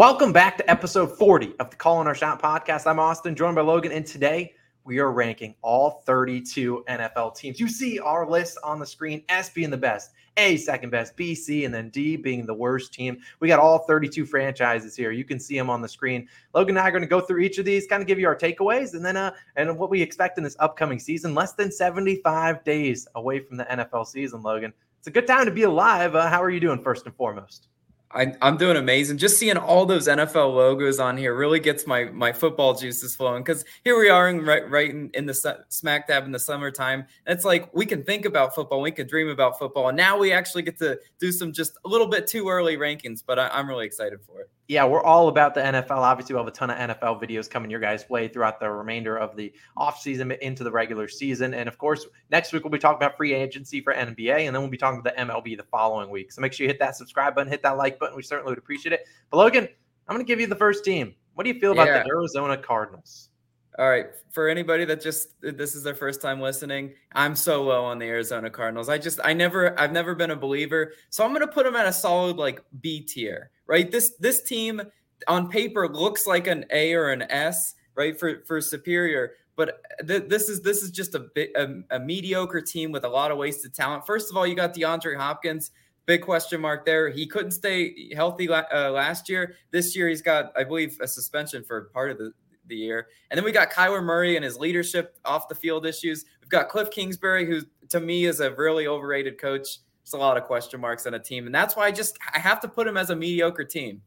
Welcome back to episode 40 of the Calling Our Shot podcast. I'm Austin, joined by Logan, and today we are ranking all 32 NFL teams. You see our list on the screen S being the best, A second best, B, C, and then D being the worst team. We got all 32 franchises here. You can see them on the screen. Logan and I are going to go through each of these, kind of give you our takeaways, and then uh, and what we expect in this upcoming season. Less than 75 days away from the NFL season, Logan. It's a good time to be alive. Uh, how are you doing, first and foremost? I, am doing amazing. Just seeing all those NFL logos on here really gets my my football juices flowing. Because here we are, in, right right in, in, the smack dab in the summertime. And it's like we can think about football, we can dream about football, and now we actually get to do some just a little bit too early rankings. But I, I'm really excited for it yeah, we're all about the NFL. Obviously, we'll have a ton of NFL videos coming your guys' way throughout the remainder of the offseason into the regular season. And of course, next week we'll be talking about free agency for NBA, and then we'll be talking about the MLB the following week. So make sure you hit that subscribe button, hit that like button. We certainly would appreciate it. But Logan, I'm going to give you the first team. What do you feel about yeah. the Arizona Cardinals? All right. For anybody that just this is their first time listening, I'm so low on the Arizona Cardinals. I just I never I've never been a believer. So I'm gonna put them at a solid like B tier, right? This this team on paper looks like an A or an S, right? For for superior. But th- this is this is just a bit a, a mediocre team with a lot of wasted talent. First of all, you got DeAndre Hopkins big question mark there. He couldn't stay healthy uh, last year. This year, he's got, I believe, a suspension for part of the, the year. And then we got Kyler Murray and his leadership off the field issues. We've got Cliff Kingsbury, who to me is a really overrated coach. There's a lot of question marks on a team, and that's why I just I have to put him as a mediocre team.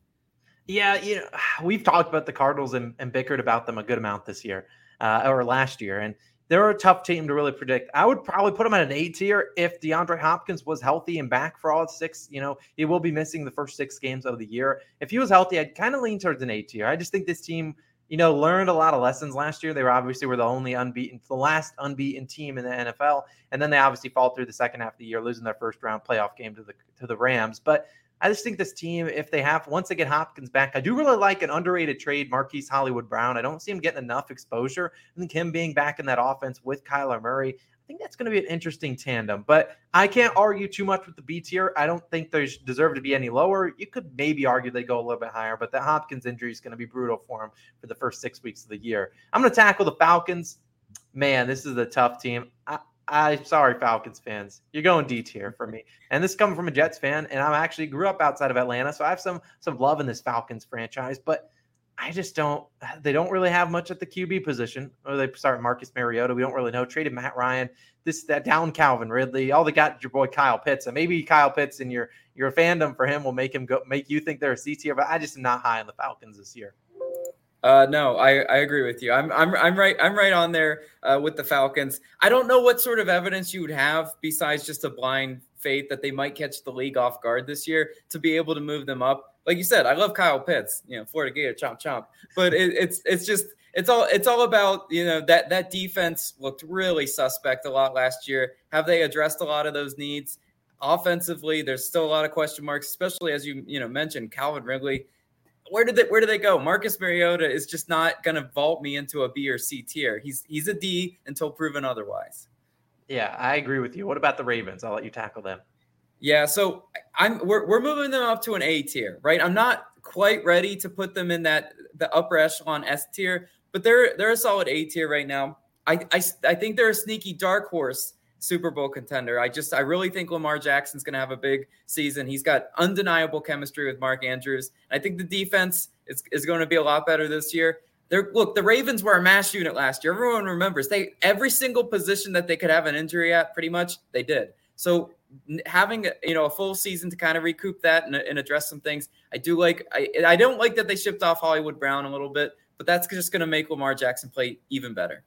Yeah, you know, we've talked about the Cardinals and, and bickered about them a good amount this year uh, or last year, and they're a tough team to really predict. I would probably put them at an A tier if DeAndre Hopkins was healthy and back for all six. You know, he will be missing the first six games of the year. If he was healthy, I'd kind of lean towards an A tier. I just think this team you know, learned a lot of lessons last year. They were obviously were the only unbeaten, the last unbeaten team in the NFL, and then they obviously fall through the second half of the year, losing their first round playoff game to the to the Rams. But I just think this team, if they have once they get Hopkins back, I do really like an underrated trade, Marquise Hollywood Brown. I don't see him getting enough exposure. Think him being back in that offense with Kyler Murray think that's going to be an interesting tandem, but I can't argue too much with the B tier. I don't think they deserve to be any lower. You could maybe argue they go a little bit higher, but the Hopkins injury is going to be brutal for him for the first six weeks of the year. I'm going to tackle the Falcons. Man, this is a tough team. I, I sorry, Falcons fans, you're going D tier for me. And this is coming from a Jets fan, and I actually grew up outside of Atlanta, so I have some some love in this Falcons franchise, but I just don't. They don't really have much at the QB position. Or they start Marcus Mariota. We don't really know. Traded Matt Ryan. This that down Calvin Ridley. All they got your boy Kyle Pitts. And maybe Kyle Pitts and your your fandom for him will make him go make you think they're a C tier. But I just am not high on the Falcons this year. Uh, no, I, I agree with you. I'm, I'm, I'm right. I'm right on there uh, with the Falcons. I don't know what sort of evidence you would have besides just a blind faith that they might catch the league off guard this year to be able to move them up like you said, I love Kyle Pitts, you know, Florida Gator, chomp chomp. But it, it's it's just it's all it's all about you know that that defense looked really suspect a lot last year. Have they addressed a lot of those needs? Offensively, there's still a lot of question marks, especially as you you know mentioned Calvin Ridley. Where did they where do they go? Marcus Mariota is just not going to vault me into a B or C tier. He's he's a D until proven otherwise. Yeah, I agree with you. What about the Ravens? I'll let you tackle them. Yeah, so I'm we're, we're moving them up to an A tier, right? I'm not quite ready to put them in that the upper echelon S tier, but they're they're a solid A tier right now. I, I I think they're a sneaky dark horse Super Bowl contender. I just I really think Lamar Jackson's going to have a big season. He's got undeniable chemistry with Mark Andrews. I think the defense is, is going to be a lot better this year. They're, look, the Ravens were a mass unit last year. Everyone remembers they every single position that they could have an injury at, pretty much they did. So having you know a full season to kind of recoup that and, and address some things. I do like. I I don't like that they shipped off Hollywood Brown a little bit, but that's just going to make Lamar Jackson play even better.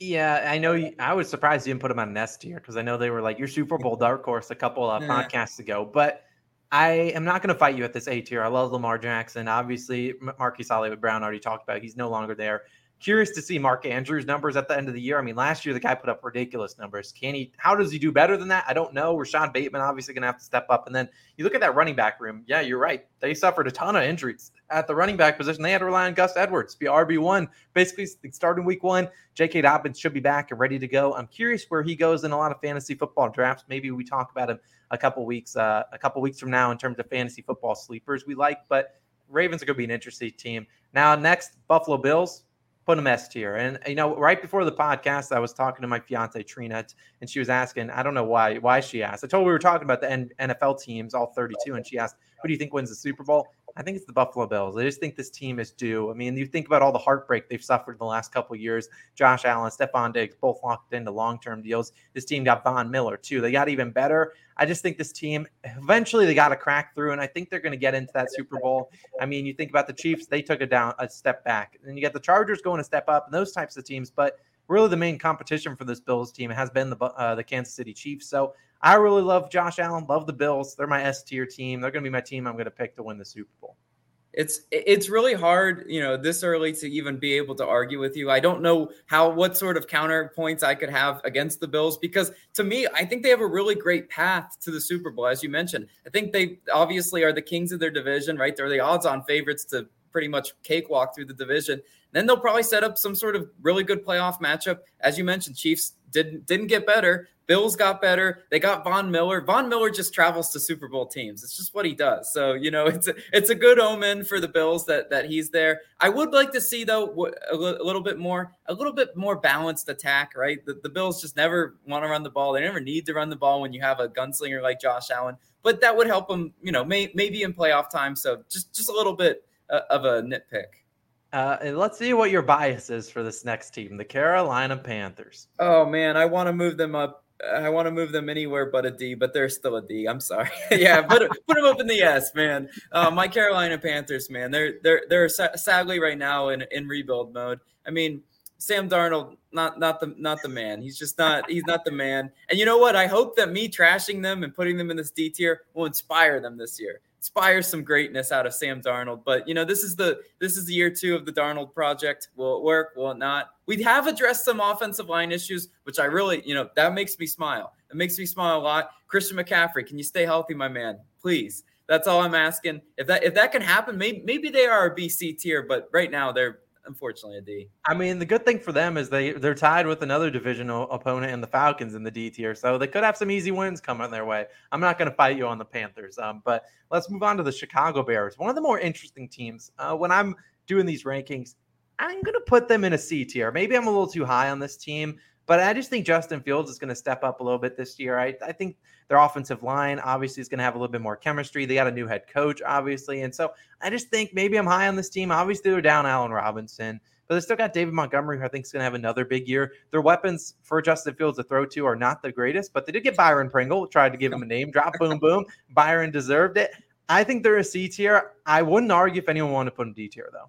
Yeah, I know. You, I was surprised you didn't put him on Nest here because I know they were like your Super Bowl dark horse a couple of podcasts ago. But I am not going to fight you at this A tier. I love Lamar Jackson. Obviously, Marquise Hollywood Brown already talked about. He's no longer there. Curious to see Mark Andrews' numbers at the end of the year. I mean, last year the guy put up ridiculous numbers. Can he? How does he do better than that? I don't know. Rashod Bateman obviously going to have to step up. And then you look at that running back room. Yeah, you're right. They suffered a ton of injuries at the running back position. They had to rely on Gus Edwards, be RB one, basically starting week one. J.K. Dobbins should be back and ready to go. I'm curious where he goes in a lot of fantasy football drafts. Maybe we talk about him a couple weeks, uh, a couple weeks from now in terms of fantasy football sleepers we like, but Ravens are going to be an interesting team. Now, next, Buffalo Bills, put them S tier. And you know, right before the podcast, I was talking to my fiance Trina, and she was asking, I don't know why, why she asked. I told her we were talking about the NFL teams, all 32, and she asked, "Who do you think wins the Super Bowl?" I think it's the Buffalo Bills. I just think this team is due. I mean, you think about all the heartbreak they've suffered in the last couple years. Josh Allen, Stefon Diggs, both locked into long-term deals. This team got Von Miller too. They got even better. I just think this team eventually they got to crack through, and I think they're going to get into that Super Bowl. I mean, you think about the Chiefs; they took a down a step back, and you got the Chargers going a step up, and those types of teams. But really, the main competition for this Bills team has been the uh, the Kansas City Chiefs. So I really love Josh Allen, love the Bills. They're my S tier team. They're going to be my team. I'm going to pick to win the Super Bowl it's it's really hard you know this early to even be able to argue with you i don't know how what sort of counterpoints i could have against the bills because to me i think they have a really great path to the super bowl as you mentioned i think they obviously are the kings of their division right they're the odds on favorites to pretty much cakewalk through the division then they'll probably set up some sort of really good playoff matchup as you mentioned chiefs didn't didn't get better Bills got better. They got Von Miller. Von Miller just travels to Super Bowl teams. It's just what he does. So you know, it's a, it's a good omen for the Bills that that he's there. I would like to see though a, little bit more a little bit more balanced attack. Right, the, the Bills just never want to run the ball. They never need to run the ball when you have a gunslinger like Josh Allen. But that would help them, you know, may, maybe in playoff time. So just just a little bit uh, of a nitpick. Uh, and let's see what your bias is for this next team, the Carolina Panthers. Oh man, I want to move them up I want to move them anywhere but a D, but they're still a D. I'm sorry. yeah, put put them up in the S, man. Uh, my Carolina Panthers, man, they're they're they're sadly right now in in rebuild mode. I mean, Sam Darnold, not not the not the man. He's just not he's not the man. And you know what? I hope that me trashing them and putting them in this D tier will inspire them this year inspire some greatness out of Sam Darnold. But you know, this is the this is the year two of the Darnold project. Will it work? Will it not? We have addressed some offensive line issues, which I really, you know, that makes me smile. It makes me smile a lot. Christian McCaffrey, can you stay healthy, my man? Please. That's all I'm asking. If that if that can happen, maybe maybe they are a BC tier, but right now they're unfortunately a D. I mean, the good thing for them is they they're tied with another divisional opponent in the Falcons in the D tier, so they could have some easy wins coming their way. I'm not going to fight you on the Panthers, um, but let's move on to the Chicago Bears, one of the more interesting teams. Uh, when I'm doing these rankings, I'm going to put them in a C tier. Maybe I'm a little too high on this team. But I just think Justin Fields is going to step up a little bit this year. I, I think their offensive line obviously is going to have a little bit more chemistry. They got a new head coach, obviously. And so I just think maybe I'm high on this team. Obviously, they're down Allen Robinson, but they still got David Montgomery, who I think is going to have another big year. Their weapons for Justin Fields to throw to are not the greatest, but they did get Byron Pringle, tried to give him a name drop, boom, boom. Byron deserved it. I think they're a C tier. I wouldn't argue if anyone wanted to put them D tier, though.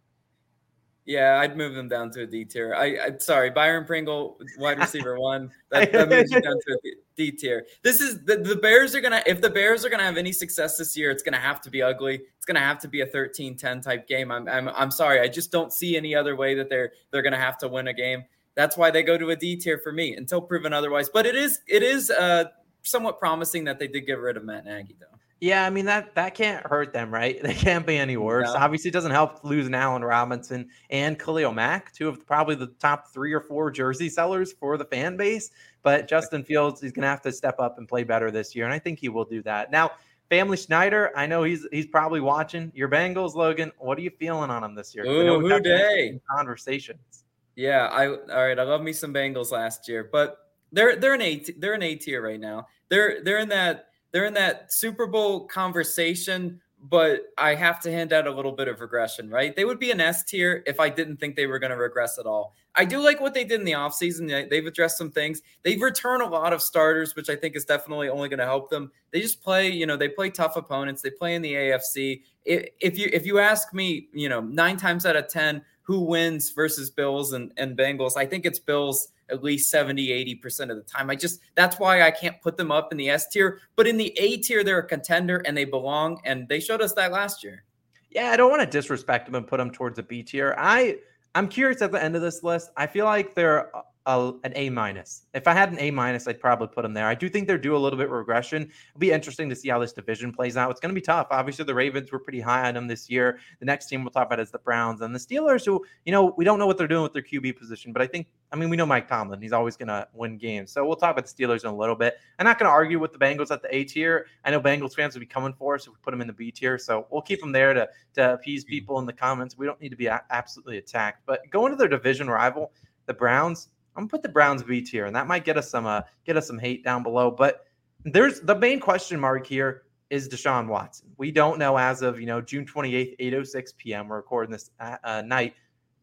Yeah, I'd move them down to a D tier. I, I sorry, Byron Pringle, wide receiver one. That, that moves you down to a D tier. This is the, the Bears are gonna if the Bears are gonna have any success this year, it's gonna have to be ugly. It's gonna have to be a 13-10 type game. I'm I'm I'm sorry. I just don't see any other way that they're they're gonna have to win a game. That's why they go to a D tier for me until proven otherwise. But it is it is uh somewhat promising that they did get rid of Matt Nagy though. Yeah, I mean that that can't hurt them, right? They can't be any worse. No. Obviously, it doesn't help losing Allen Robinson and Khalil Mack, two of probably the top three or four jersey sellers for the fan base. But Justin Fields, he's going to have to step up and play better this year, and I think he will do that. Now, Family Schneider, I know he's he's probably watching your Bengals, Logan. What are you feeling on him this year? Ooh, day conversations. Yeah, I all right. I love me some Bengals last year, but they're they're an A they're an A tier right now. They're they're in that they're in that Super Bowl conversation, but I have to hand out a little bit of regression, right? They would be an S tier if I didn't think they were going to regress at all. I do like what they did in the offseason. They've addressed some things. They've returned a lot of starters, which I think is definitely only going to help them. They just play, you know, they play tough opponents. They play in the AFC. If you if you ask me, you know, nine times out of ten, who wins versus Bills and, and Bengals, I think it's Bills at least 70, 80% of the time. I just, that's why I can't put them up in the S tier. But in the A tier, they're a contender and they belong. And they showed us that last year. Yeah, I don't want to disrespect them and put them towards a B tier. I, I'm curious at the end of this list. I feel like they're a, an A minus. If I had an A minus, I'd probably put them there. I do think they're due a little bit of regression. It'll be interesting to see how this division plays out. It's going to be tough. Obviously, the Ravens were pretty high on them this year. The next team we'll talk about is the Browns and the Steelers, who you know we don't know what they're doing with their QB position, but I think I mean we know Mike Tomlin. He's always going to win games. So we'll talk about the Steelers in a little bit. I'm not going to argue with the Bengals at the A tier. I know Bengals fans will be coming for us if we put them in the B tier. So we'll keep them there to to appease people in the comments. We don't need to be a- absolutely attacked. But going to their division rival, the Browns I'm gonna put the Browns B tier, and that might get us some uh, get us some hate down below. But there's the main question mark here is Deshaun Watson. We don't know as of you know June 28th, 8:06 p.m. We're recording this uh, uh, night.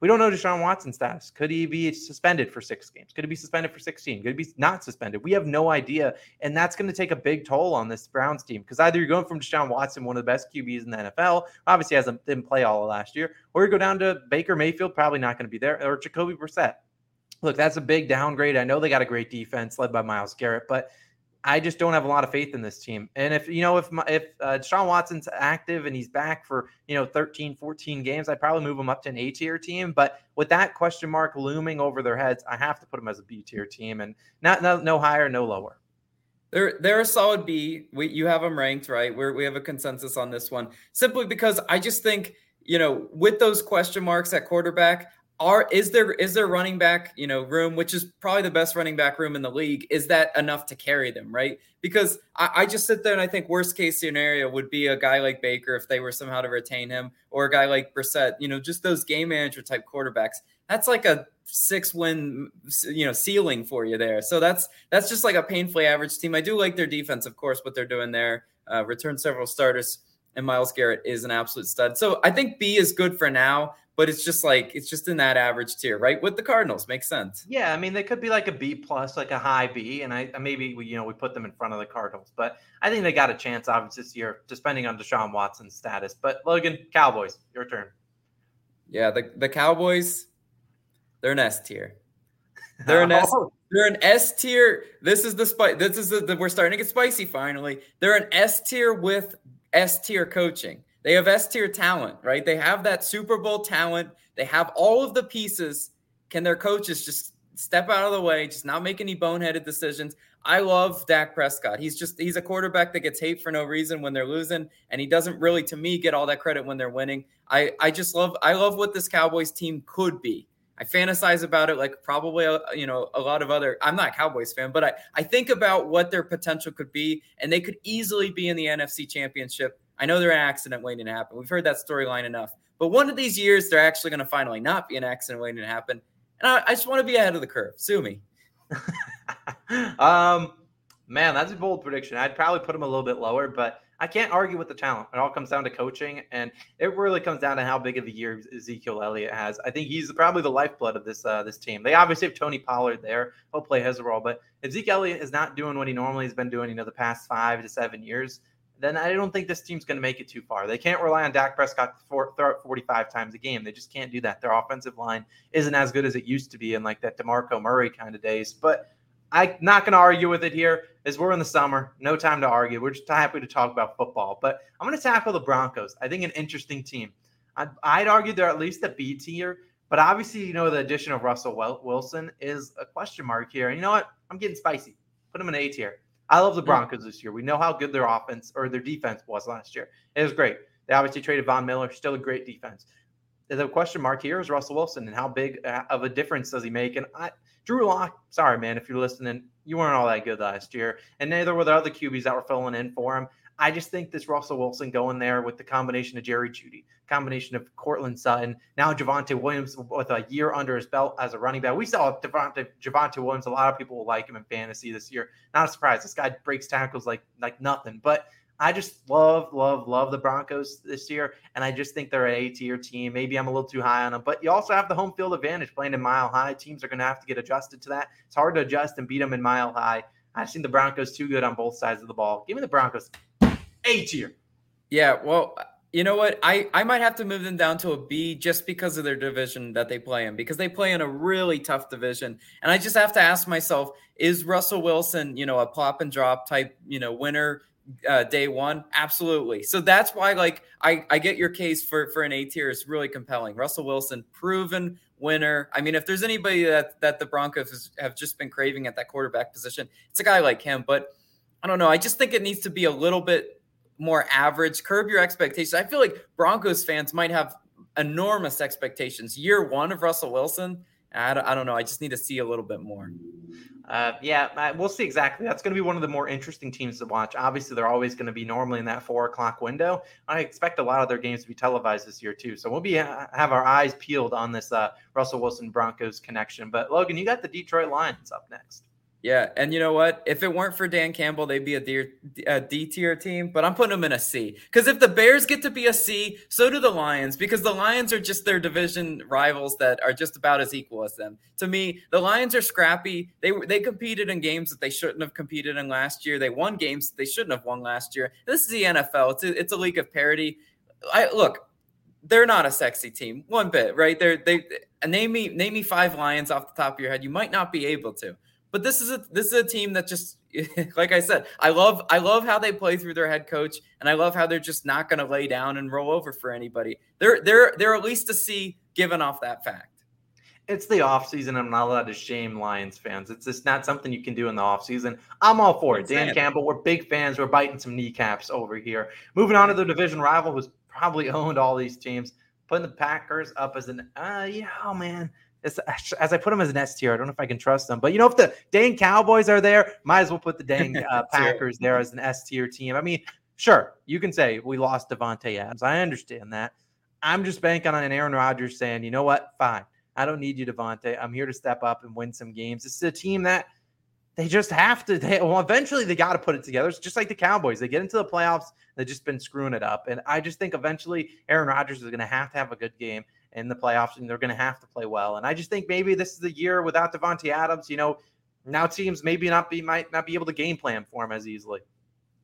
We don't know Deshaun Watson's status. Could he be suspended for six games? Could he be suspended for 16? Could he be not suspended? We have no idea. And that's going to take a big toll on this Browns team because either you're going from Deshaun Watson, one of the best QBs in the NFL, obviously hasn't didn't play all of last year, or you go down to Baker Mayfield, probably not going to be there, or Jacoby Brissett look, that's a big downgrade. I know they got a great defense led by Myles Garrett, but I just don't have a lot of faith in this team. And if you know if if uh, Deshaun Watson's active and he's back for you know 13, 14 games, I'd probably move him up to an A tier team. But with that question mark looming over their heads, I have to put them as a B tier team, and not no, no higher, no lower. They're they're a solid B. We you have them ranked right. We we have a consensus on this one simply because I just think you know with those question marks at quarterback, are is there is there running back you know room which is probably the best running back room in the league is that enough to carry them right? Because I, I, just sit there and i think worst case scenario would be a guy like baker if they were somehow to retain him or a guy like Brissett you know just those game manager type quarterbacks. That's like a six win you know ceiling for you there. So that's that's just like a painfully average team. I do like their defense of course what they're doing there. Uh, return several starters and Myles Garrett is an absolute stud. So I think B is good for now but it's just like it's just in that average tier, right? With the Cardinals, makes sense. Yeah, I mean they could be like a B plus, like a high B, and I maybe we, you know we put them in front of the Cardinals, but I think they got a chance, obviously this year, depending on Deshaun Watson's status. But Logan, Cowboys, your turn. Yeah, the the Cowboys, they're an S tier. They're an S. Oh. They're an S tier. This is the spice. This is the, the we're starting to get spicy finally. They're an S tier with S tier coaching. They have S tier talent, right? They have that Super Bowl talent. They have all of the pieces. Can their coaches just step out of the way, just not make any boneheaded decisions? I love Dak Prescott. He's just he's a quarterback that gets hate for no reason when they're losing, and he doesn't really, to me, get all that credit when they're winning. I I just love I love what this Cowboys team could be. I fantasize about it like probably uh, you know a lot of other. I'm not a Cowboys fan, but I I think about what their potential could be, and they could easily be in the NFC Championship I know they're an accident waiting to happen. We've heard that storyline enough. But one of these years, they're actually going to finally not be an accident waiting to happen. And I, I just want to be ahead of the curve. Sue me. um, man, that's a bold prediction. I'd probably put them a little bit lower, but I can't argue with the talent. It all comes down to coaching, and it really comes down to how big of a year Ezekiel Elliott has. I think he's probably the lifeblood of this uh, this team. They obviously have Tony Pollard there; he'll play his role. But if Zeke Elliott is not doing what he normally has been doing, you know, the past five to seven years, then I don't think this team's going to make it too far. They can't rely on Dak Prescott to throw it 45 times a game. They just can't do that. Their offensive line isn't as good as it used to be in like that DeMarco Murray kind of days. But I'm not going to argue with it here as we're in the summer. No time to argue. We're just happy to talk about football. But I'm going to tackle the Broncos. I think an interesting team. I'd, I'd argue they're at least a B tier. But obviously, you know, the addition of Russell Wilson is a question mark here. And you know what? I'm getting spicy. Put him in A tier. I love the Broncos this year. We know how good their offense or their defense was last year. It was great. They obviously traded Von Miller, still a great defense. The question mark here is Russell Wilson and how big uh, of a difference does he make? And I, Drew Lock, sorry man, if you're listening, you weren't all that good last year, and neither were the other QBs that were filling in for him. I just think this Russell Wilson going there with the combination of Jerry Jeudy, combination of Courtland Sutton, now Javonte Williams with a year under his belt as a running back. We saw Javonte, Javonte Williams. A lot of people will like him in fantasy this year. Not a surprise. This guy breaks tackles like like nothing. But I just love, love, love the Broncos this year, and I just think they're an A tier team. Maybe I'm a little too high on them, but you also have the home field advantage playing in Mile High. Teams are going to have to get adjusted to that. It's hard to adjust and beat them in Mile High. I've seen the Broncos too good on both sides of the ball. Give me the Broncos. A tier. Yeah, well, you know what? I I might have to move them down to a B just because of their division that they play in because they play in a really tough division. And I just have to ask myself, is Russell Wilson, you know, a pop and drop type, you know, winner uh, day one? Absolutely. So that's why, like, I, I get your case for for an A tier is really compelling. Russell Wilson, proven winner. I mean, if there's anybody that that the Broncos have just been craving at that quarterback position, it's a guy like him. But I don't know. I just think it needs to be a little bit more average. Curb your expectations. I feel like Broncos fans might have enormous expectations. Year one of Russell Wilson. I don't, I don't know. I just need to see a little bit more. Uh, yeah, we'll see exactly. That's going to be one of the more interesting teams to watch. Obviously, they're always going to be normally in that four o'clock window. I expect a lot of their games to be televised this year too. So we'll be uh, have our eyes peeled on this uh, Russell Wilson Broncos connection. But Logan, you got the Detroit Lions up next. Yeah, and you know what? If it weren't for Dan Campbell, they'd be a D, tier team. But I'm putting them in a C because if the Bears get to be a C, so do the Lions because the Lions are just their division rivals that are just about as equal as them. To me, the Lions are scrappy. They they competed in games that they shouldn't have competed in last year. They won games they shouldn't have won last year. This is the NFL. It's a, it's a league of parity. I look. They're not a sexy team one bit, right? They're they name me name me five Lions off the top of your head. You might not be able to. But this is a this is a team that just like I said, I love I love how they play through their head coach, and I love how they're just not going to lay down and roll over for anybody. They're they're they're at least to see given off that fact. It's the offseason. I'm not allowed to shame Lions fans. It's just not something you can do in the offseason. I'm all for it. Dan Campbell, we're big fans. We're biting some kneecaps over here. Moving on to the division rival who's probably owned all these teams, putting the Packers up as an uh yeah, oh man as, as I put them as an S tier, I don't know if I can trust them. But you know, if the dang Cowboys are there, might as well put the dang uh, Packers there as an S tier team. I mean, sure, you can say we lost Davante Adams. I understand that. I'm just banking on an Aaron Rodgers saying, you know what, fine. I don't need you, Davante. I'm here to step up and win some games. This is a team that they just have to. They, well, eventually they got to put it together. It's just like the Cowboys. They get into the playoffs, they've just been screwing it up. And I just think eventually Aaron Rodgers is going to have to have a good game in the playoffs, and they're going to have to play well. And I just think maybe this is the year without Davante Adams. You know, now teams maybe not be might not be able to game plan for him as easily.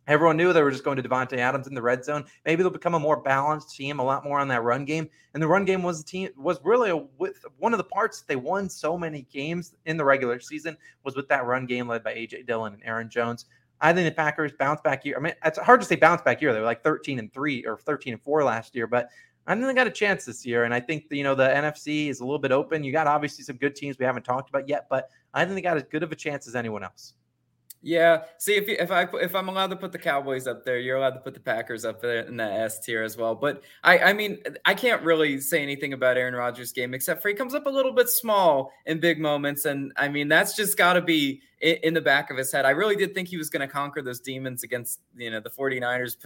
Everyone knew they were just going to Davante Adams in the red zone. Maybe they'll become a more balanced team, a lot more on that run game. And the run game was the team was really a, with one of the parts they won so many games in the regular season was with that run game led by AJ Dillon and Aaron Jones. I think the Packers bounce back year. I mean, it's hard to say bounce back year. They were like 13 and three or 13 and four last year, but I think they got a chance this year. And I think, you know, the NFC is a little bit open. You got obviously some good teams we haven't talked about yet, but I think they got as good of a chance as anyone else. Yeah. See, if you, if I if I'm allowed to put the Cowboys up there, you're allowed to put the Packers up there in the S tier as well. But I I mean I can't really say anything about Aaron Rodgers' game except for he comes up a little bit small in big moments, and I mean that's just got to be in, the back of his head. I really did think he was going to conquer those demons against you know the 49ers.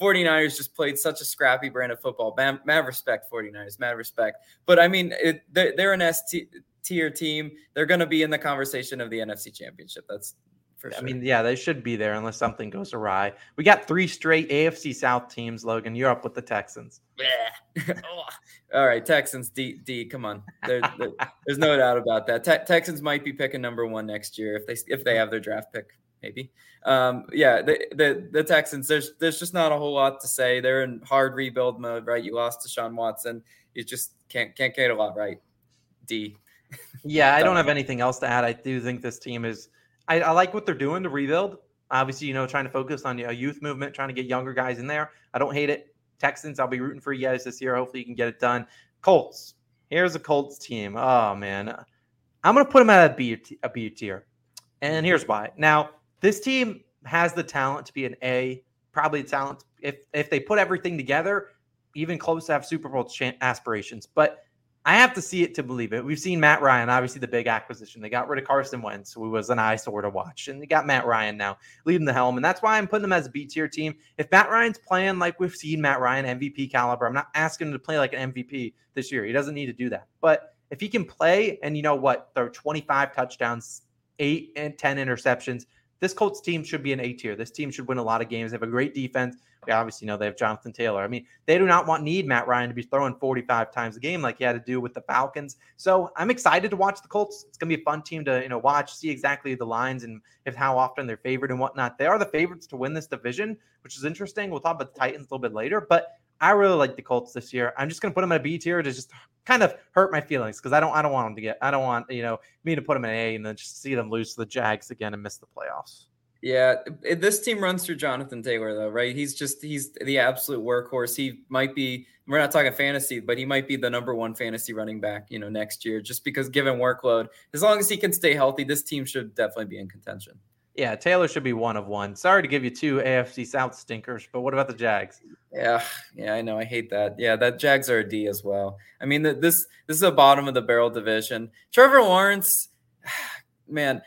49ers just played such a scrappy brand of football. Mad, mad respect 49ers, mad respect. But I mean it, they're, they're an S tier team. They're going to be in the conversation of the NFC Championship. That's for sure. I mean, yeah, they should be there unless something goes awry. We got three straight AFC South teams, Logan. You're up with the Texans. Yeah. All right, Texans. D. D. Come on. There, there, there's no doubt about that. Te- Texans might be picking number one next year if they if they have their draft pick. Maybe. Um, yeah, the, the the Texans. There's there's just not a whole lot to say. They're in hard rebuild mode, right? You lost Deshaun Watson. You just can't can't get a lot right. D. Yeah, I don't have anything else to add. I do think this team is I, I like what they're doing to rebuild. Obviously, you know, trying to focus on a youth movement, trying to get younger guys in there. I don't hate it. Texans, I'll be rooting for you guys this year. Hopefully, you can get it done. Colts. Here's a Colts team. Oh man, I'm gonna put them at a B, a B tier, and here's why. Now, this team has the talent to be an A. Probably talent if if they put everything together, even close to have Super Bowl aspirations. But I have to see it to believe it. We've seen Matt Ryan, obviously the big acquisition. They got rid of Carson Wentz, who was an eyesore to watch, and they got Matt Ryan now leading the helm, and that's why I'm putting them as a B tier team. If Matt Ryan's playing like we've seen Matt Ryan MVP caliber, I'm not asking him to play like an MVP this year. He doesn't need to do that, but if he can play, and you know what, are 25 touchdowns, eight and 10 interceptions. This Colts team should be an A tier. This team should win a lot of games. They have a great defense we obviously know they have Jonathan Taylor. I mean, they do not want need Matt Ryan to be throwing 45 times a game like he had to do with the Falcons. So I'm excited to watch the Colts. It's gonna be a fun team to you know watch, see exactly the lines and if how often they're favored and whatnot. They are the favorites to win this division, which is interesting. We'll talk about the Titans a little bit later, but I really like the Colts this year. I'm just gonna put them at a B tier to just kind of hurt my feelings because I don't I don't want them to get I don't want you know me to put them in A and then just see them lose to the Jags again and miss the playoffs. Yeah, this team runs through Jonathan Taylor though, right? He's just he's the absolute workhorse. He might be we're not talking fantasy, but he might be the number one fantasy running back, you know, next year just because given workload. As long as he can stay healthy, this team should definitely be in contention. Yeah, Taylor should be one of one. Sorry to give you two AFC South stinkers, but what about the Jags? Yeah, yeah, I know. I hate that. Yeah, that Jags are a D as well. I mean, the, this this is the bottom of the barrel division. Trevor Lawrence, man,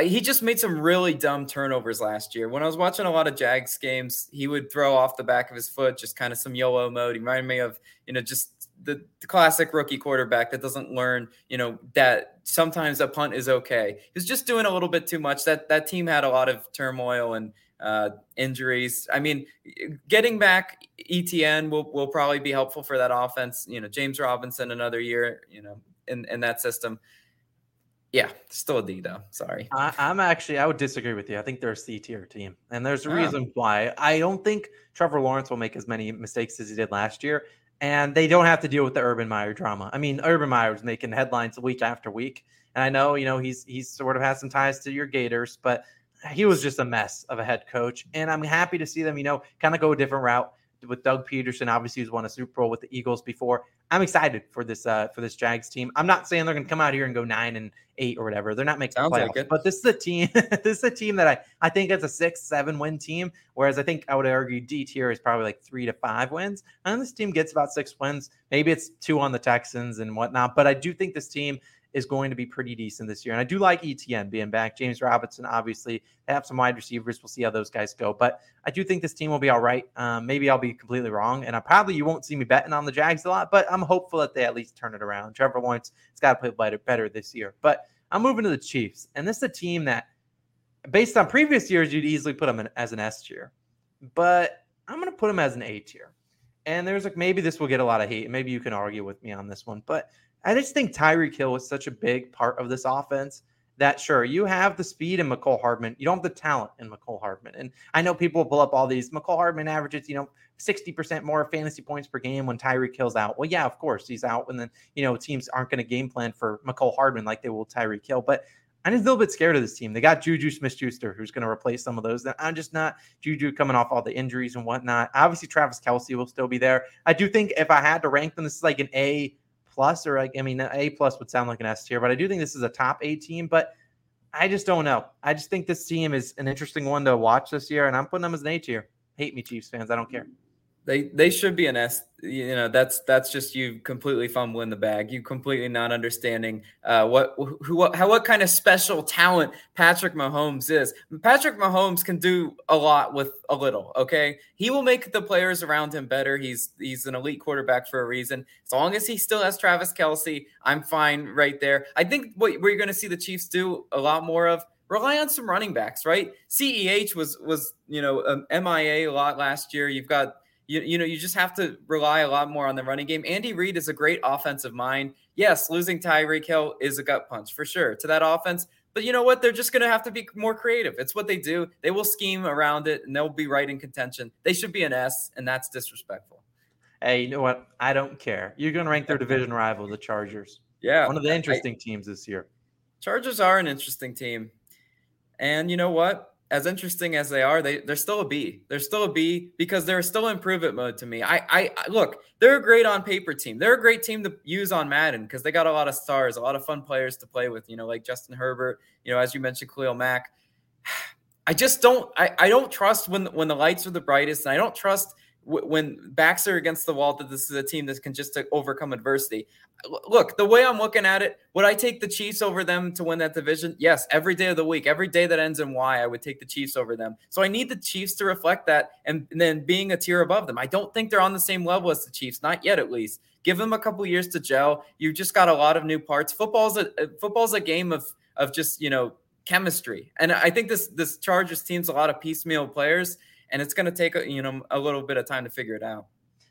he just made some really dumb turnovers last year. When I was watching a lot of Jags games, he would throw off the back of his foot, just kind of some YOLO mode. He reminded me of, you know, just the, the, classic rookie quarterback that doesn't learn, you know, that sometimes a punt is okay. He was just doing a little bit too much. That that team had a lot of turmoil and uh, injuries. I mean, getting back ETN will will probably be helpful for that offense. You know, James Robinson another year, you know, in in that system. Yeah, still a D though. Sorry. I, am actually I would disagree with you. I think they're a C tier team, and there's a oh. reason why. I don't think Trevor Lawrence will make as many mistakes as he did last year, and they don't have to deal with the Urban Meyer drama. I mean, Urban Meyer was making headlines week after week, and I know you know he's he's sort of has some ties to your Gators, but he was just a mess of a head coach, and I'm happy to see them you know kind of go a different route with Doug Pederson, Obviously, he's won a Super Bowl with the Eagles before. I'm excited for this uh, for this Jags team. I'm not saying they're going to come out here and go nine and eight or whatever. They're not making Sounds playoffs, like but this is a team. this is a team that I I think it's a six seven win team. Whereas I think I would argue D tier is probably like three to five wins. And this team gets about six wins. Maybe it's two on the Texans and whatnot. But I do think this team is going to be pretty decent this year. And I do like ETN being back. James Robinson, obviously, they have some wide receivers. We'll see how those guys go. But I do think this team will be all right. Um, maybe I'll be completely wrong. And I probably you won't see me betting on the Jags a lot, but I'm hopeful that they at least turn it around. Trevor Lawrence has got to play better, better this year. But I'm moving to the Chiefs. And this is a team that, based on previous years, you'd easily put them in, as an S tier. But I'm going to put them as an A tier. And there's like maybe this will get a lot of hate. Maybe you can argue with me on this one, but I just think Tyreek Hill was such a big part of this offense that sure you have the speed in Mecole Hardman, you don't have the talent in Mecole Hardman. And I know people pull up all these Mecole Hardman averages, you know, 60% more fantasy points per game when Tyreek Hill's out. Well, yeah, of course he's out, and then you know teams aren't going to game plan for Mecole Hardman like they will Tyreek Hill. But I'm just a little bit scared of this team. They got Juju Smith Schuster, who's going to replace some of those. I'm just not Juju coming off all the injuries and whatnot. Obviously, Travis Kelce will still be there. I do think if I had to rank them, this is like an A plus, or like I mean, A plus would sound like an S tier, but I do think this is a top A team. But I just don't know. I just think this team is an interesting one to watch this year, and I'm putting them as an A tier. Hate me, Chiefs fans. I don't care. They they should be an S. You know, that's that's just you completely fumbling the bag. You completely not understanding uh, what who what, how what kind of special talent Patrick Mahomes is. Patrick Mahomes can do a lot with a little. Okay, he will make the players around him better. He's he's an elite quarterback for a reason. As long as he still has Travis Kelce, I'm fine right there. I think what we're going to see the Chiefs do a lot more of rely on some running backs, right? CEH was was you know um, MIA a lot last year. You've got you, you know, you just have to rely a lot more on the running game. Andy Reid is a great offensive mind. Yes, losing Tyreek Hill is a gut punch for sure to that offense. But you know what? They're just going to have to be more creative. It's what they do. They will scheme around it and they'll be right in contention. They should be an S, and that's disrespectful. Hey, you know what? I don't care. You're going to rank their division rival, the Chargers. Yeah. One of the interesting I, teams this year. Chargers are an interesting team. And you know what? As interesting as they are, they they're still a B. They're still a B because they're still improvement mode to me. I I, look, they're a great on paper team. They're a great team to use on Madden because they got a lot of stars, a lot of fun players to play with. You know, like Justin Herbert. You know, as you mentioned, Khalil Mack. I just don't. I, I don't trust when when the lights are the brightest, and I don't trust when backs are against the wall that this is a team that can just uh, overcome adversity. Look, the way I'm looking at it, would I take the Chiefs over them to win that division? Yes, every day of the week, every day that ends in Y, I would take the Chiefs over them. So I need the Chiefs to reflect that and, then being a tier above them. I don't think they're on the same level as the Chiefs, not yet at least. Give them a couple years to gel. You've just got a lot of new parts. Football's a uh, football's a game of of just, you know, chemistry. And I think this this Chargers team's a lot of piecemeal players and it's going to take a, you know a little bit of time to figure it out.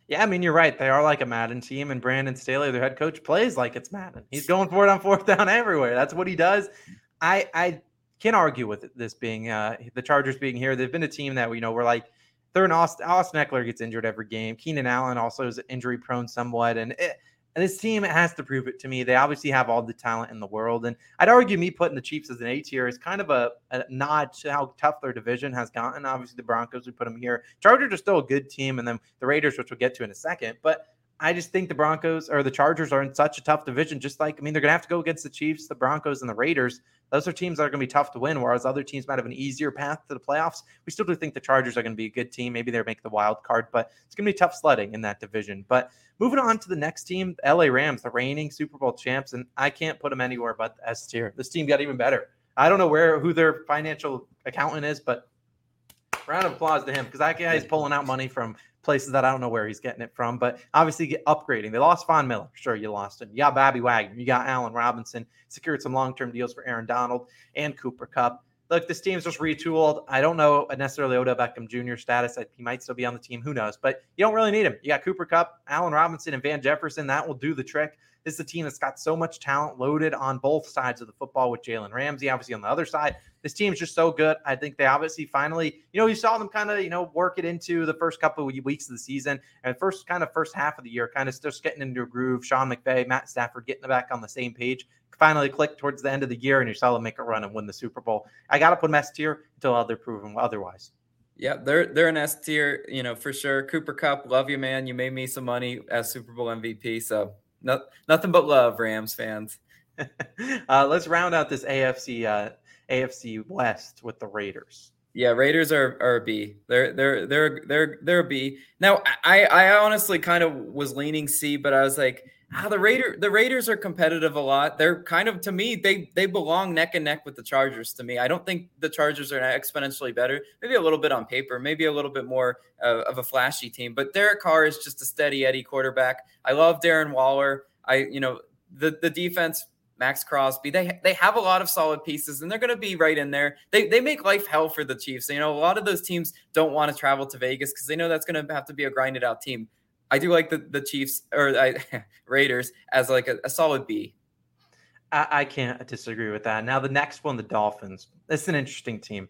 Yeah, I mean you're right. They are like a Madden team, and Brandon Staley, their head coach, plays like it's Madden. He's going for it on fourth down everywhere. That's what he does. I I can't argue with this being uh, the Chargers being here. They've been a team that you know we're like they're an Austin, Austin Ekeler gets injured every game. Keenan Allen also is injury prone somewhat, and it, And this team has to prove it to me. They obviously have all the talent in the world. And I'd argue me putting the Chiefs as an A tier is kind of a, a, nod to how tough their division has gotten. Obviously, the Broncos, we put them here. Chargers are still a good team. And then the Raiders, which we'll get to in a second. But I just think the Broncos or the Chargers are in such a tough division. Just like, I mean, they're going to have to go against the Chiefs, the Broncos, and the Raiders. Those are teams that are going to be tough to win, whereas other teams might have an easier path to the playoffs. We still do think the Chargers are going to be a good team. Maybe they'll make the wild card, but it's going to be tough sledding in that division. But moving on to the next team, the LA Rams, the reigning Super Bowl champs, and I can't put them anywhere but the S tier. This team got even better. I don't know where who their financial accountant is, but round of applause to him because that guy is pulling out money from places that I don't know where he's getting it from, but obviously upgrading. They lost Von Miller. Sure, you lost him. You got Bobby Wagner. You got Allen Robinson. Secured some long term deals for Aaron Donald and Cooper Kupp. Look, this team's just retooled. I don't know necessarily Odell Beckham Jr. status. He might still be on the team. Who knows? But you don't really need him. You got Cooper Kupp, Allen Robinson, and Van Jefferson. That will do the trick. This is a team that's got so much talent loaded on both sides of the football with Jalen Ramsey, obviously on the other side. This team's just so good. I think they obviously finally, you know, you saw them kind of, you know, work it into the first couple of weeks of the season and first kind of first half of the year, kind of just getting into a groove. Sean McVay, Matt Stafford getting back on the same page. Finally clicked towards the end of the year, and you saw them make a run and win the Super Bowl. I got to put them S tier until they're proven otherwise. Yeah, they're they're an S tier, you know, for sure. Cooper Kupp, love you, man. You made me some money as Super Bowl MVP, so no, nothing but love, Rams fans. uh, let's round out this AFC uh, AFC West with the Raiders. Yeah, Raiders are, are a B. They're they're they're they're they're a B. Now, I I honestly kind of was leaning C, but I was like, ah, the Raider the Raiders are competitive a lot. They're kind of to me they they belong neck and neck with the Chargers. To me, I don't think the Chargers are exponentially better. Maybe a little bit on paper, maybe a little bit more uh, of a flashy team. But Derek Carr is just a steady Eddie quarterback. I love Darren Waller. I you know the the defense Maxx Crosby. They they have a lot of solid pieces, and they're going to be right in there. They they make life hell for the Chiefs. You know, a lot of those teams don't want to travel to Vegas because they know that's going to have to be a grinded out team. I do like the the Chiefs or I, Raiders as like a, a solid B. I, I can't disagree with that. Now the next one, the Dolphins. It's an interesting team.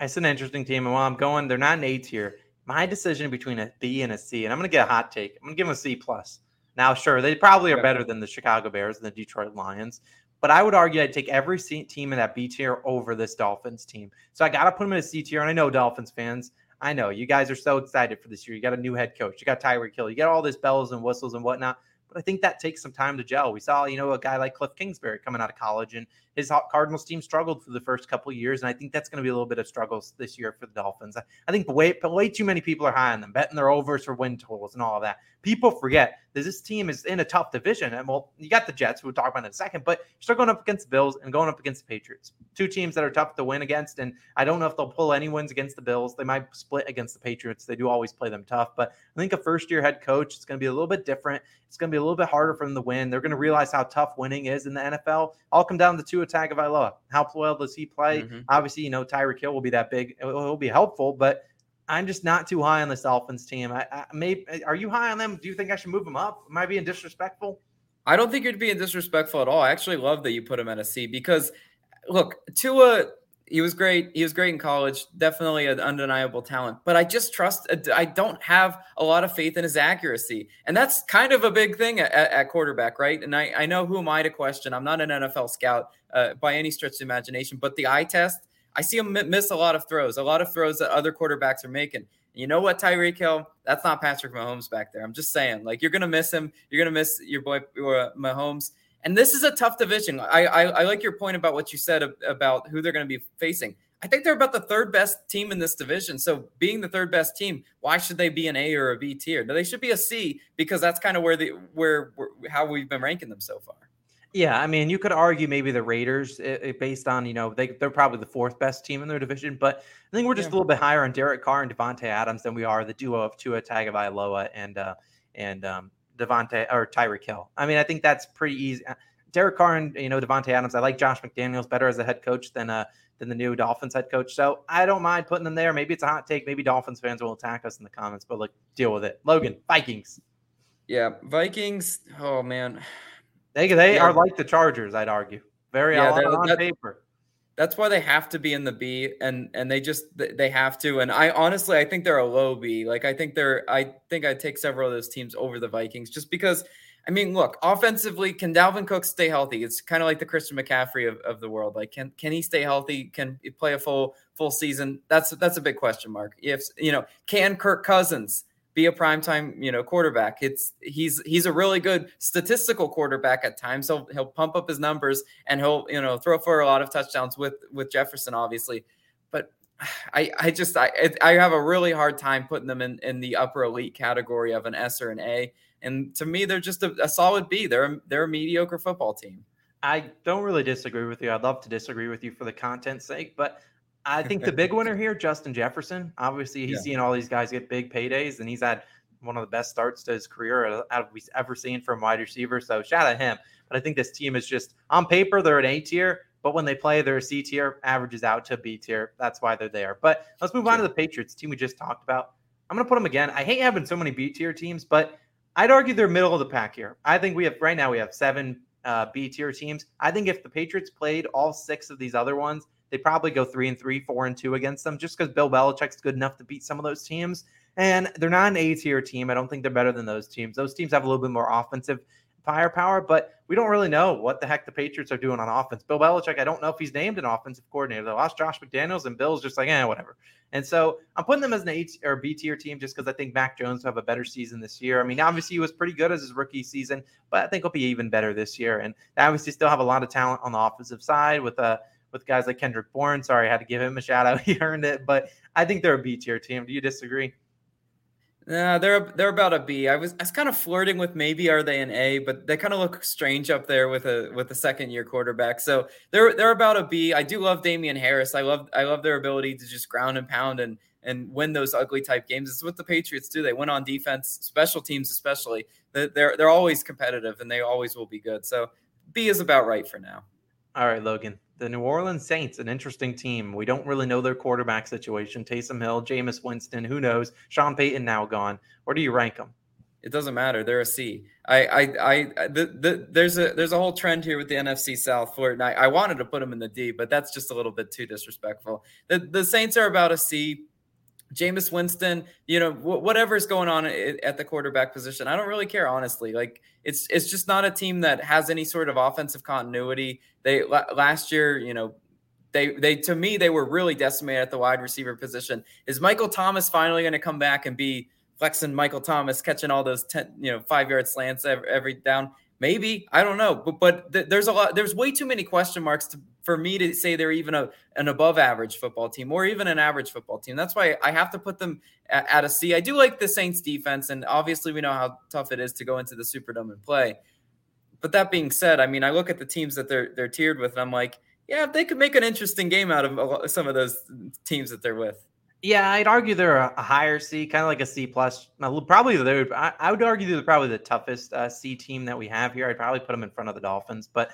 It's an interesting team, and while I'm going, they're not an A tier. My decision between a B and a C, and I'm going to get a hot take. I'm going to give them a C plus. Now, sure, they probably are better than the Chicago Bears and the Detroit Lions, but I would argue I'd take every team in that B tier over this Dolphins team. So I got to put them in a C tier. And I know Dolphins fans, I know you guys are so excited for this year. You got a new head coach, you got Tyreek Hill, you got all this bells and whistles and whatnot. But I think that takes some time to gel. We saw, you know, a guy like Cliff Kingsbury coming out of college, and his Cardinals team struggled for the first couple years, and I think that's going to be a little bit of struggles this year for the Dolphins. I, think way way too many people are high on them, betting their overs for win totals and all of that. People forget that this team is in a tough division, and well, you got the Jets, we'll talk about in a second, but you're still going up against the Bills and going up against the Patriots, two teams that are tough to win against. And I don't know if they'll pull any wins against the Bills. They might split against the Patriots. They do always play them tough, but I think a first year head coach, it's going to be a little bit different. It's going to be a little bit harder for them to win. They're going to realize how tough winning is in the NFL. I'll come down to Tagovailoa. How well does he play? Mm-hmm. Obviously, you know Tyreek Hill will be that big. It will be helpful, but I'm just not too high on this Dolphins team. I, I maybe are you high on them? Do you think I should move them up? Am I being disrespectful? I don't think you're being disrespectful at all. I actually love that you put him at a C because look, Tua he was great. He was great in college. Definitely an undeniable talent. But I just trust. I don't have a lot of faith in his accuracy, and that's kind of a big thing at, at quarterback, right? And I, I know who am I to question? I'm not an NFL scout uh, by any stretch of imagination, but the eye test, I see him miss a lot of throws, a lot of throws that other quarterbacks are making. You know what, Tyreek Hill? That's not Patrick Mahomes back there. I'm just saying, like you're gonna miss him. You're gonna miss your boy uh, Mahomes. And this is a tough division. I, I, I like your point about what you said about who they're going to be facing. I think they're about the third best team in this division. So, being the third best team, why should they be an A or a B tier? No, they should be a C because that's kind of where the where, where how we've been ranking them so far. Yeah, I mean, you could argue maybe the Raiders, it, based on you know they they're probably the fourth best team in their division, but I think we're just yeah. a little bit higher on Derek Carr and Davante Adams than we are the duo of Tua Tagovailoa and uh, and um, Davante or Tyreek Hill. I mean, I think that's pretty easy. Derek Carr and you know Davante Adams. I like Josh McDaniels better as a head coach than uh than the new Dolphins head coach. So I don't mind putting them there. Maybe it's a hot take. Maybe Dolphins fans will attack us in the comments, but look, deal with it. Logan, Vikings. Yeah, Vikings. Oh man, they they yeah. are like the Chargers. I'd argue very yeah, on that, paper. That's why they have to be in the B, and and they just they have to. And I honestly, I think they're a low B. Like I think they're. I think I take several of those teams over the Vikings just because I mean, look, offensively, can Dalvin Cook stay healthy? It's kind of like the Christian McCaffrey of, of the world. Like, can can he stay healthy? Can he play a full full season? That's that's a big question mark. If you know, can Kirk Cousins be a primetime, you know, quarterback? It's he's he's a really good statistical quarterback at times. He'll he'll pump up his numbers and he'll you know throw for a lot of touchdowns with with Jefferson, obviously. But I I just I I have a really hard time putting them in in the upper elite category of an S or an A. And to me, they're just a, a solid B. They're a, they're a mediocre football team. I don't really disagree with you. I'd love to disagree with you for the content's sake, but I think the big winner here, Justin Jefferson. Obviously, he's yeah. seeing all these guys get big paydays, and he's had one of the best starts to his career out of we've ever seen from wide receiver. So shout out him. But I think this team is just on paper they're an A tier, but when they play, they're a C tier. Averages out to B tier. That's why they're there. But let's move on to the Patriots team we just talked about. I'm going to put them again. I hate having so many B tier teams, but I'd argue they're middle of the pack here. I think we have right now we have seven uh, B tier teams. I think if the Patriots played all six of these other ones, they probably go three and three, four and two against them, just because Bill Belichick's good enough to beat some of those teams. And they're not an A tier team. I don't think they're better than those teams. Those teams have a little bit more offensive firepower, but we don't really know what the heck the Patriots are doing on offense. Bill Belichick, I don't know if he's named an offensive coordinator. They lost Josh McDaniels, and Bill's just like, eh, whatever. And so I'm putting them as an A or B tier team just because I think Mac Jones will have a better season this year. I mean, obviously he was pretty good as his rookie season, but I think he'll be even better this year. And they obviously still have a lot of talent on the offensive side with uh with guys like Kendrick Bourne. Sorry, I had to give him a shout out. He earned it, but I think they're a B tier team. Do you disagree? Yeah, they're they're about a B. I was I was kind of flirting with maybe are they an A, but they kind of look strange up there with a with a second year quarterback. So they're they're about a B. I do love Damien Harris. I love I love their ability to just ground and pound and and win those ugly type games. It's what the Patriots do. They win on defense, special teams especially. They're they're always competitive and they always will be good. So B is about right for now. All right, Logan the New Orleans Saints, an interesting team. We don't really know their quarterback situation. Taysom Hill, Jameis Winston, who knows? Sean Payton now gone. Where do you rank them? It doesn't matter. They're a C. I, I, I, the, the, there's a there's a whole trend here with the NFC South for it. And I, I wanted to put them in the D, but that's just a little bit too disrespectful. The, the Saints are about a C. Jameis Winston, you know, wh- whatever's going on at the quarterback position, I don't really care, honestly. Like it's it's just not a team that has any sort of offensive continuity. They last year, you know, they they to me they were really decimated at the wide receiver position. Is Michael Thomas finally going to come back and be flexing Michael Thomas, catching all those ten, you know, five yard slants every, every down? Maybe I don't know, but but th- there's a lot. There's way too many question marks to, for me to say they're even a an above average football team or even an average football team. That's why I have to put them at, at a C. I do like the Saints defense, and obviously we know how tough it is to go into the Superdome and play. But that being said, I mean, I look at the teams that they're they're tiered with, and I'm like, yeah, they could make an interesting game out of some of those teams that they're with. Yeah, I'd argue they're a, higher C, kind of like a C plus. Probably they're. I, would argue they're probably the toughest uh, C team that we have here. I'd probably put them in front of the Dolphins, but